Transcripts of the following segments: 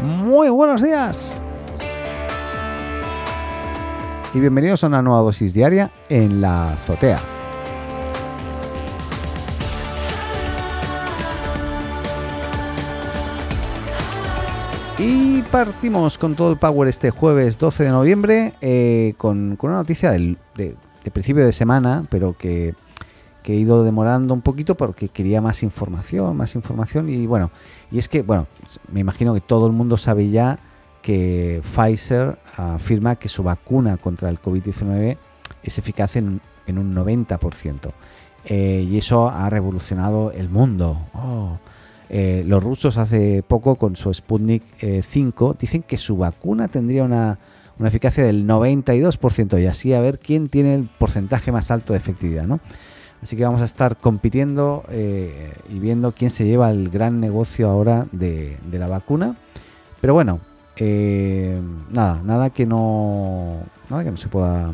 Muy buenos días. Y bienvenidos a una nueva dosis diaria en la azotea. Y partimos con todo el power este jueves 12 de noviembre eh, con, una noticia del, de, principio de semana, pero que, he ido demorando un poquito porque quería más información, más información. Y bueno, y es que, bueno, me imagino que todo el mundo sabe ya que Pfizer afirma que su vacuna contra el COVID-19 es eficaz en, un 90%. Eh, y eso ha revolucionado el mundo. Oh. Eh, los rusos hace poco con su Sputnik 5 eh, dicen que su vacuna tendría una, eficacia del 92% y así a ver quién tiene el porcentaje más alto de efectividad. ¿no? Así que vamos a estar compitiendo eh, y viendo quién se lleva el gran negocio ahora de, la vacuna. Pero bueno, nada, nada que no, nada que no se pueda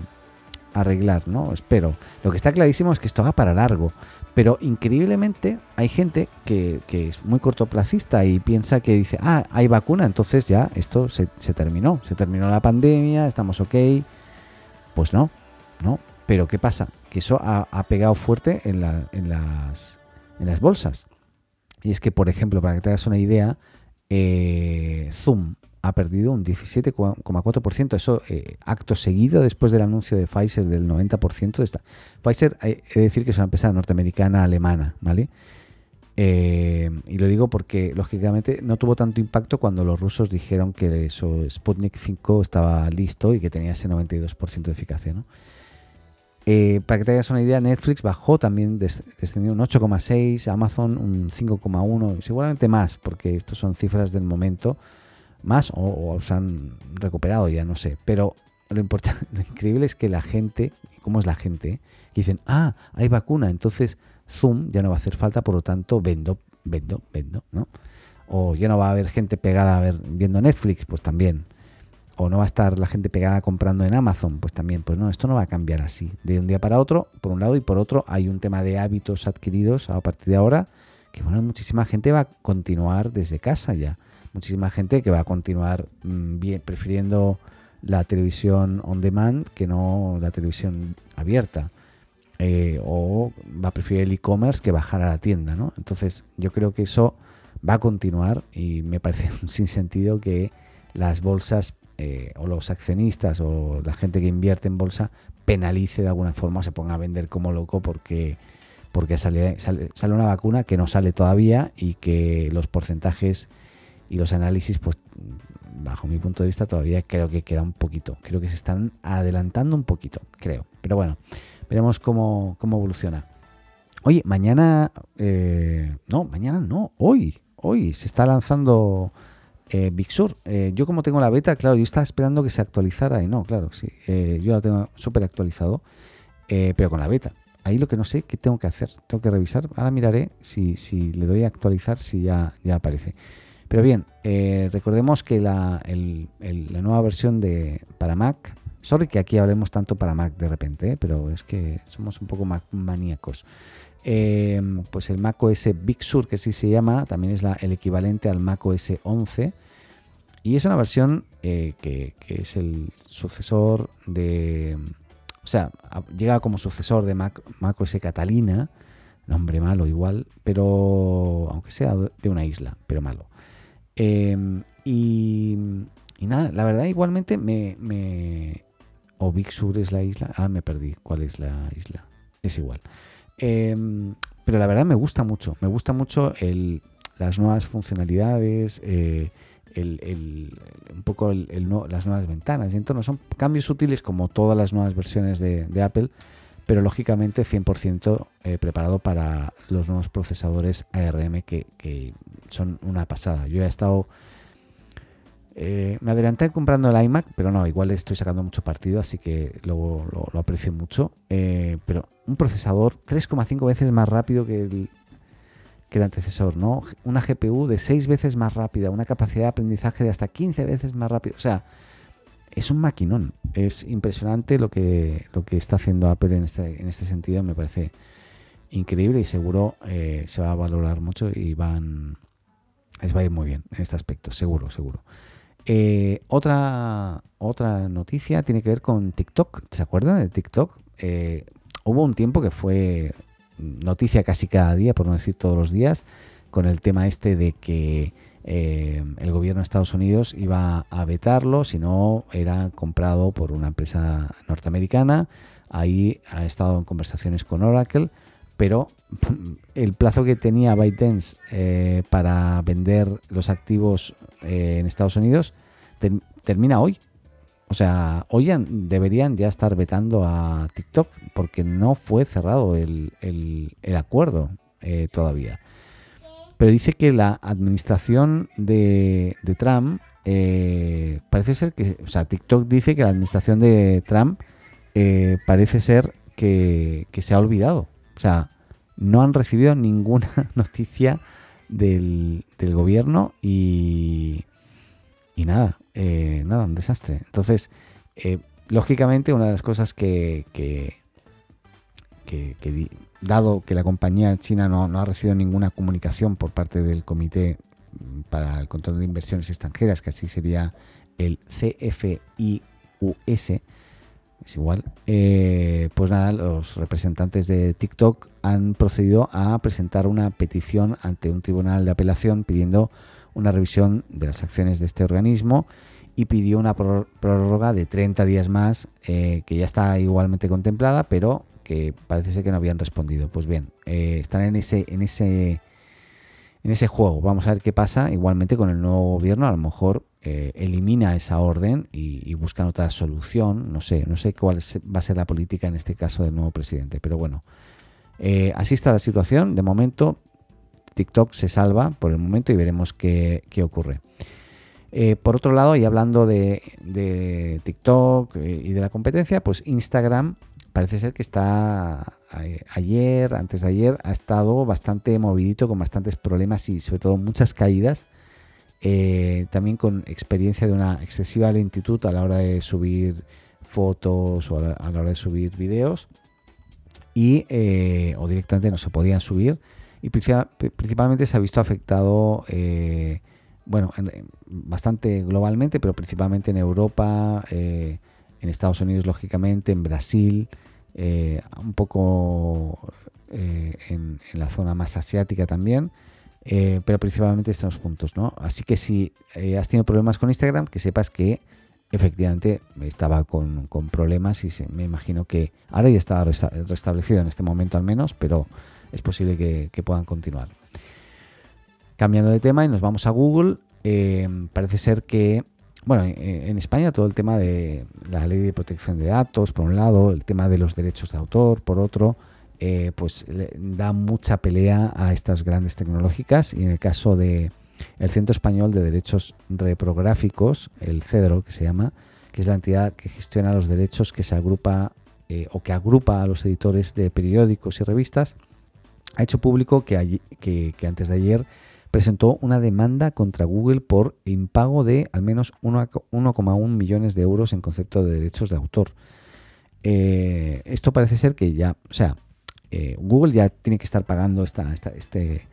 arreglar, ¿no? Espero. Lo que está clarísimo es que esto va para largo. Pero increíblemente hay gente que, es muy cortoplacista y piensa que dice, ah, hay vacuna, entonces ya esto se, terminó, se terminó la pandemia, estamos ok. Pues no, no. Pero ¿qué pasa? Que eso ha, pegado fuerte en, en, las, en las bolsas. Y es que, por ejemplo, para que te hagas una idea, eh, Zoom ha perdido un 17,4%. Eso eh, acto seguido después del anuncio de Pfizer del 90% de esta. Pfizer, hay que decir que es una empresa norteamericana alemana, ¿vale? Eh, y lo digo porque, lógicamente, no tuvo tanto impacto cuando los rusos dijeron que su Sputnik 5 estaba listo y que tenía ese 92% de eficacia, ¿no? Eh, para que te hagas una idea, Netflix bajó también, descendió un 8,6, Amazon un 5,1, seguramente más, porque estos son cifras del momento más o, se han recuperado ya, no sé. Pero lo, importante, lo increíble es que la gente, ¿cómo es la gente? Que dicen, ah, hay vacuna, entonces Zoom ya no va a hacer falta, por lo tanto vendo, vendo, vendo, ¿no? O ya no va a haber gente pegada a ver, viendo Netflix, pues también. O no va a estar la gente pegada comprando en Amazon, pues también. Pues no, esto no va a cambiar así, de un día para otro, por un lado, y por otro hay un tema de hábitos adquiridos a partir de ahora, que bueno, muchísima gente va a continuar desde casa ya muchísima gente que va a continuar mm, bien, prefiriendo la televisión on demand que no la televisión abierta. Eh, o va a preferir el e-commerce que bajar a la tienda, ¿no? Entonces yo creo que eso va a continuar y me parece sin sentido que las bolsas eh, o los accionistas o la gente que invierte en bolsa penalice de alguna forma o se ponga a vender como loco porque, porque sale, sale, una vacuna que no sale todavía y que los porcentajes y los análisis, pues bajo mi punto de vista todavía creo que queda un poquito, creo que se están adelantando un poquito, creo. Pero bueno, veremos cómo, evoluciona. Oye, mañana, eh, no, mañana no, hoy, hoy se está lanzando eh, Big Sur. Eh, yo como tengo la beta, claro, yo estaba esperando que se actualizara y no, claro, sí, yo la tengo súper actualizado, pero con la beta. Ahí lo que no sé, ¿qué tengo que hacer? Tengo que revisar. Ahora miraré si, si le doy a actualizar, si ya, ya aparece. Pero bien, eh, recordemos que la, nueva versión de para Mac, sorry que aquí hablemos tanto para Mac de repente, eh, pero es que somos un poco Mac maníacos. Pues el Mac OS Big Sur, que sí se llama, también es el equivalente al Mac OS 11. Y es una versión eh, que, es el sucesor de. O sea, llega como sucesor de Mac, Mac OS Catalina, nombre malo igual, pero aunque sea de una isla, pero malo. Em, y, nada, la verdad igualmente me, me... O Big Sur es la isla. Ah, me perdí. ¿Cuál es la isla? Es igual. Em, pero la verdad me gusta mucho. Me gusta mucho el, las nuevas funcionalidades, eh, un poco las nuevas ventanas. Y entonces son cambios útiles como todas las nuevas versiones de, de Apple pero lógicamente 100% eh, preparado para los nuevos procesadores ARM que, son una pasada. Yo he estado... Eh, me adelanté comprando el iMac, pero no, igual estoy sacando mucho partido, así que lo, lo, aprecio mucho. Eh, pero un procesador 3,5 veces más rápido que el, que el antecesor, ¿no? Una GPU de 6 veces más rápida, una capacidad de aprendizaje de hasta 15 veces más rápido. O sea, es un maquinón. Es impresionante lo que, lo que está haciendo Apple en este, en este sentido. Me parece increíble y seguro eh, se va a valorar mucho y van les va a ir muy bien en este aspecto, seguro, seguro. Eh, otra, otra noticia tiene que ver con TikTok. ¿Se acuerdan de TikTok? Eh, hubo un tiempo que fue noticia casi cada día, por no decir todos los días, con el tema este de que eh, el gobierno de Estados Unidos iba a vetarlo si no era comprado por una empresa norteamericana. Ahí ha estado en conversaciones con Oracle, pero el plazo que tenía ByteDance eh, para vender los activos eh, en Estados Unidos termina hoy. O sea, hoy deberían ya estar vetando a TikTok porque no fue cerrado el, acuerdo eh, todavía. Pero dice que la administración de, Trump eh, parece ser que, o sea, TikTok dice que la administración de Trump eh, parece ser que, se ha olvidado. O sea, no han recibido ninguna noticia del, gobierno y, y nada, nada, un desastre. Entonces, lógicamente, una de las cosas que, que, dado que la compañía china no, ha recibido ninguna comunicación por parte del Comité para el Control de Inversiones Extranjeras, que así sería el CFIUS, es igual, eh, pues nada, los representantes de TikTok han procedido a presentar una petición ante un tribunal de apelación pidiendo una revisión de las acciones de este organismo y pidió una prórroga de 30 días más, eh, que ya está igualmente contemplada, pero que parece ser que no habían respondido. Pues bien, eh, están en ese, en ese, en ese juego. Vamos a ver qué pasa. Igualmente con el nuevo gobierno, a lo mejor eh, elimina esa orden y, buscan otra solución. No sé, no sé cuál va a ser la política en este caso del nuevo presidente. Pero bueno, así está la situación. De momento, TikTok se salva por el momento y veremos qué, qué ocurre. Eh, por otro lado, y hablando de, TikTok eh, y de la competencia, pues Instagram parece ser que está ayer, antes de ayer, ha estado bastante movidito, con bastantes problemas y sobre todo muchas caídas. Eh, también con experiencia de una excesiva lentitud a la hora de subir fotos o a la, hora de subir vídeos y o directamente no se podían subir y principalmente se ha visto afectado bueno, bastante globalmente, pero principalmente en Europa, eh, en Estados Unidos, lógicamente, en Brasil, eh, un poco eh, en, la zona más asiática también, pero principalmente estos puntos, ¿no? Así que si has tenido problemas con Instagram, que sepas que efectivamente estaba con, problemas y me imagino que ahora ya está restablecido en este momento al menos, pero es posible que puedan continuar. Cambiando de tema y nos vamos a Google, eh, parece ser que, bueno, en, España todo el tema de la ley de protección de datos, por un lado, el tema de los derechos de autor, por otro, eh, pues da mucha pelea a estas grandes tecnológicas y en el caso de el Centro Español de Derechos Reprográficos, el CEDRO que se llama, que es la entidad que gestiona los derechos que se agrupa eh, o que agrupa a los editores de periódicos y revistas, ha hecho público que, que antes de ayer presentó una demanda contra Google por impago de al menos 1,1 millones de euros en concepto de derechos de autor. Eh, esto parece ser que ya, o sea, eh, Google ya tiene que estar pagando esta, este,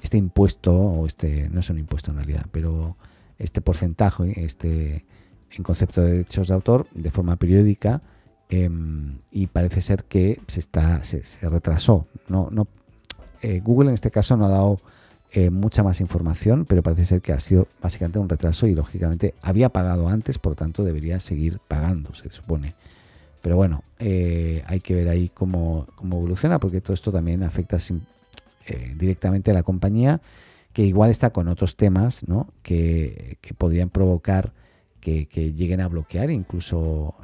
este impuesto, o este, no es un impuesto en realidad, pero este porcentaje, este en concepto de derechos de autor, de forma periódica, em, y parece ser que se está, se, retrasó. No, no, eh, Google en este caso no ha dado eh, mucha más información, pero parece ser que ha sido básicamente un retraso y lógicamente había pagado antes, por tanto debería seguir pagando, se supone. Pero bueno, eh, hay que ver ahí cómo, evoluciona, porque todo esto también afecta directamente a la compañía, que igual está con otros temas que, podrían provocar que, lleguen a bloquear incluso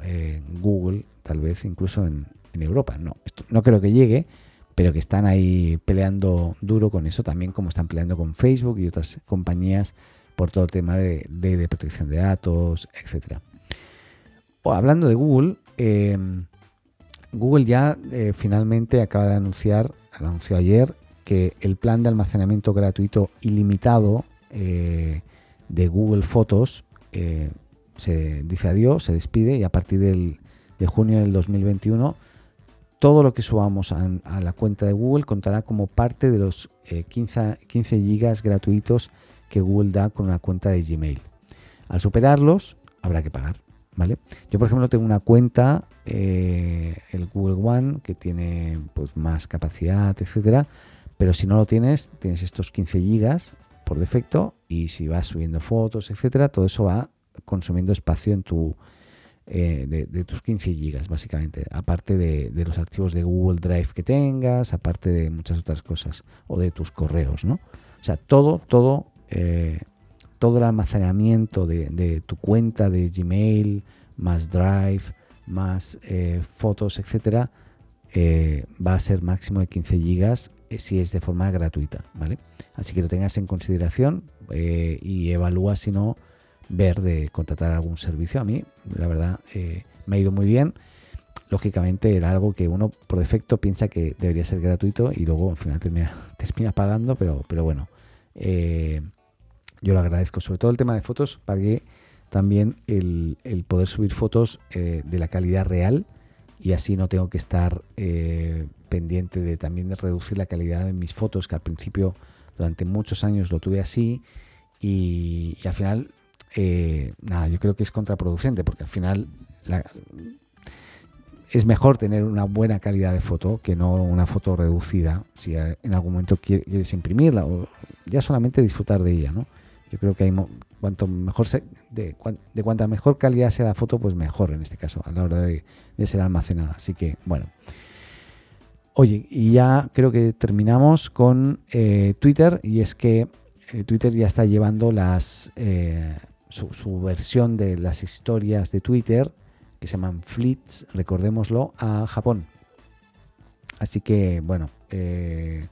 Google, tal vez incluso en, Europa. No, no creo que llegue, pero que están ahí peleando duro con eso, también como están peleando con Facebook y otras compañías por todo el tema de, protección de datos, etc. hablando de Google, em, Google ya eh, finalmente acaba de anunciar, anunció ayer, que el plan de almacenamiento gratuito ilimitado eh, de Google Fotos eh, se dice adiós, se despide y a partir del, de junio del 2021 todo lo que subamos a, la cuenta de Google contará como parte de los 15, eh, 15 gigas gratuitos que Google da con una cuenta de Gmail. Al superarlos, habrá que pagar. ¿Vale? Yo, por ejemplo, tengo una cuenta, eh, el Google One, que tiene pues, más capacidad, etcétera. Pero si no lo tienes, tienes estos 15 gigas por defecto y si vas subiendo fotos, etcétera, todo eso va consumiendo espacio en tu eh, de, tus 15 gigas, básicamente. Aparte de, los archivos de Google Drive que tengas, aparte de muchas otras cosas, o de tus correos, ¿no? O sea, todo, todo, eh, todo el almacenamiento de, tu cuenta de Gmail, más Drive, más eh, fotos, etcétera, va a ser máximo de 15 gigas si es de forma gratuita, ¿vale? Así que lo tengas en consideración y evalúa si no ver de contratar algún servicio. A mí, la verdad, eh, me ha ido muy bien. Lógicamente era algo que uno por defecto piensa que debería ser gratuito y luego al final termina, pagando, pero, pero bueno, eh, yo lo agradezco. Sobre todo el tema de fotos, pagué también el, poder subir fotos eh, de la calidad real y así no tengo que estar pendiente de también de reducir la calidad de mis fotos, que al principio durante muchos años lo tuve así y al final eh, nada, yo creo que es contraproducente porque al final es mejor tener una buena calidad de foto que no una foto reducida si en algún momento quieres imprimirla o ya solamente disfrutar de ella, ¿no? Yo creo que hay cuanto mejor de, de cuanta mejor calidad sea la foto, pues mejor en este caso a la hora de, ser almacenada. Así que bueno. Oye, y ya creo que terminamos con eh, Twitter y es que eh, Twitter ya está llevando las su, versión de las historias de Twitter, que se llaman Fleets, recordémoslo, a Japón. Así que, bueno, eh,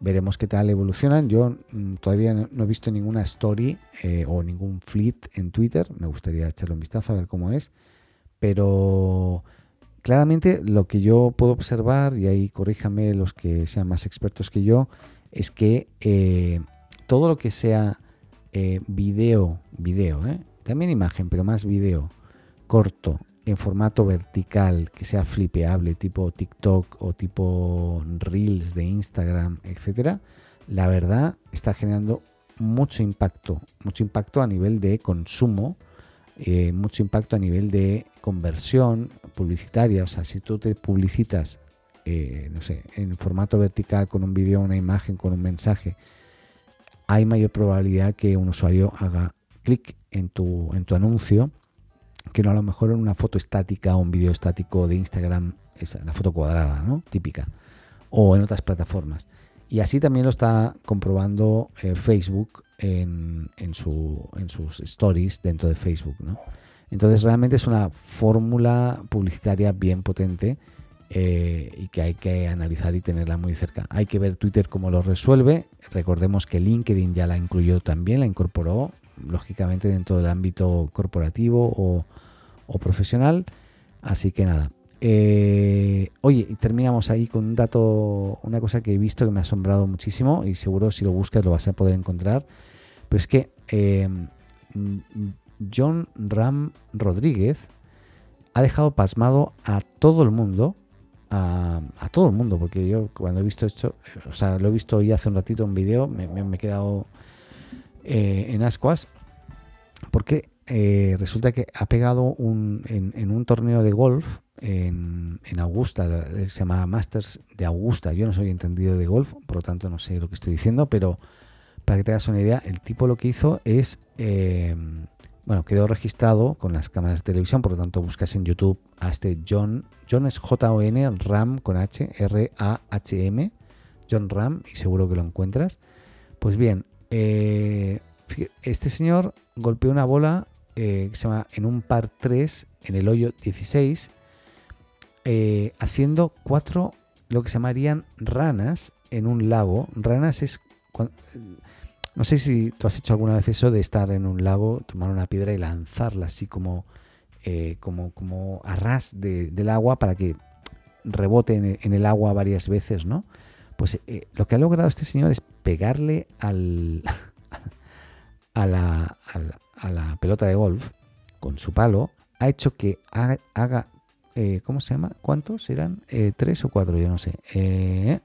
veremos qué tal evolucionan. Yo mm, todavía no, he visto ninguna story eh, o ningún fleet en Twitter. Me gustaría echarle un vistazo a ver cómo es. Pero claramente lo que yo puedo observar, y ahí corríjame los que sean más expertos que yo, es que eh, todo lo que sea eh, video, video, ¿eh? también imagen, pero más video, corto, en formato vertical, que sea flipeable, tipo TikTok o tipo Reels de Instagram, etcétera, la verdad está generando mucho impacto, mucho impacto a nivel de consumo, eh, mucho impacto a nivel de conversión publicitaria. O sea, si tú te publicitas, no sé, en formato vertical con un vídeo, una imagen, con un mensaje, hay mayor probabilidad que un usuario haga clic en tu, en tu anuncio que no a lo mejor en una foto estática o un vídeo estático de Instagram, esa, la foto cuadrada, ¿no? Típica. O en otras plataformas. Y así también lo está comprobando eh, Facebook en, en, su, en sus stories dentro de Facebook, ¿no? Entonces realmente es una fórmula publicitaria bien potente eh, y que hay que analizar y tenerla muy cerca. Hay que ver Twitter cómo lo resuelve. Recordemos que LinkedIn ya la incluyó también, la incorporó, lógicamente dentro del ámbito corporativo o, profesional. Así que nada. Eh, oye, terminamos ahí con un dato, una cosa que he visto que me ha asombrado muchísimo y seguro si lo buscas lo vas a poder encontrar. Pero es que eh, John Ram Rodríguez ha dejado pasmado a todo el mundo a, todo el mundo, porque yo cuando he visto esto, o sea, lo he visto hoy hace un ratito en vídeo, me, he quedado eh, en ascuas, porque eh, resulta que ha pegado un, en, un torneo de golf en, Augusta, se llama Masters de Augusta, yo no soy entendido de golf, por lo tanto no sé lo que estoy diciendo, pero para que te hagas una idea, el tipo lo que hizo es... Eh, bueno, quedó registrado con las cámaras de televisión, por lo tanto buscas en YouTube a este John, John es J-O-N, Ram con H, R-A-H-M, John Ram, y seguro que lo encuentras. Pues bien, eh, este señor golpeó una bola eh, que se llama en un par 3 en el hoyo 16, eh, haciendo cuatro, lo que se llamarían ranas en un lago. Ranas es no sé si tú has hecho alguna vez eso de estar en un lago, tomar una piedra y lanzarla así como, eh, como, como a ras del agua para que rebote en el, agua varias veces, ¿no? Pues eh, lo que ha logrado este señor es pegarle al, a, la, a, la, pelota de golf con su palo, ha hecho que haga, eh, ¿cómo se llama? ¿Cuántos eran? ¿Tres o cuatro? Yo no sé.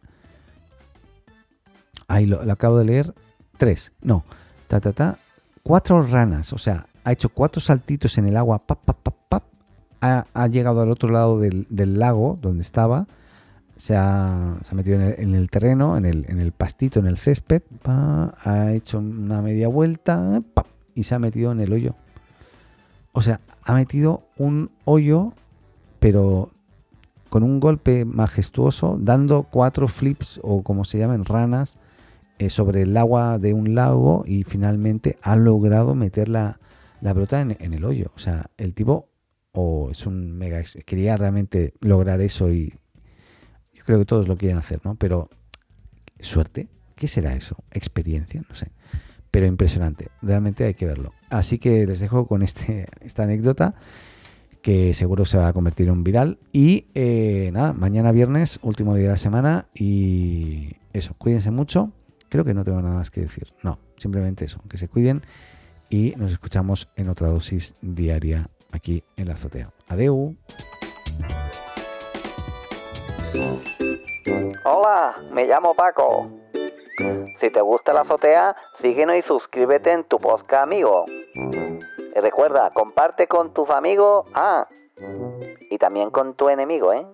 ahí lo acabo de leer tres, no, ta, ta, ta, cuatro ranas, o sea, ha hecho cuatro saltitos en el agua, pap, pap, pap, pap, ha, llegado al otro lado del, del lago donde estaba, se ha, se ha metido en el, en el terreno, en el, en el pastito, en el césped, ha hecho una media vuelta y se ha metido en el hoyo. O sea, ha metido un hoyo, pero con un golpe majestuoso, dando cuatro flips o como se llaman ranas eh, sobre el agua de un lago y finalmente ha logrado meter la, la en, el hoyo. O sea, el tipo o es un mega quería realmente lograr eso y yo creo que todos lo quieren hacer, ¿no? Pero suerte, ¿qué será eso? Experiencia, no sé. Pero impresionante, realmente hay que verlo. Así que les dejo con este, esta anécdota que seguro se va a convertir en un viral. Y eh, nada, mañana viernes, último día de la semana. Y eso, cuídense mucho. Creo que no tengo nada más que decir. No, simplemente eso, que se cuiden. Y nos escuchamos en otra dosis diaria aquí en la azotea. Adeu. Hola, me llamo Paco. Si te gusta la azotea, síguenos y suscríbete en tu podcast amigo. Y recuerda, comparte con tus amigos, ah, y también con tu enemigo, ¿eh?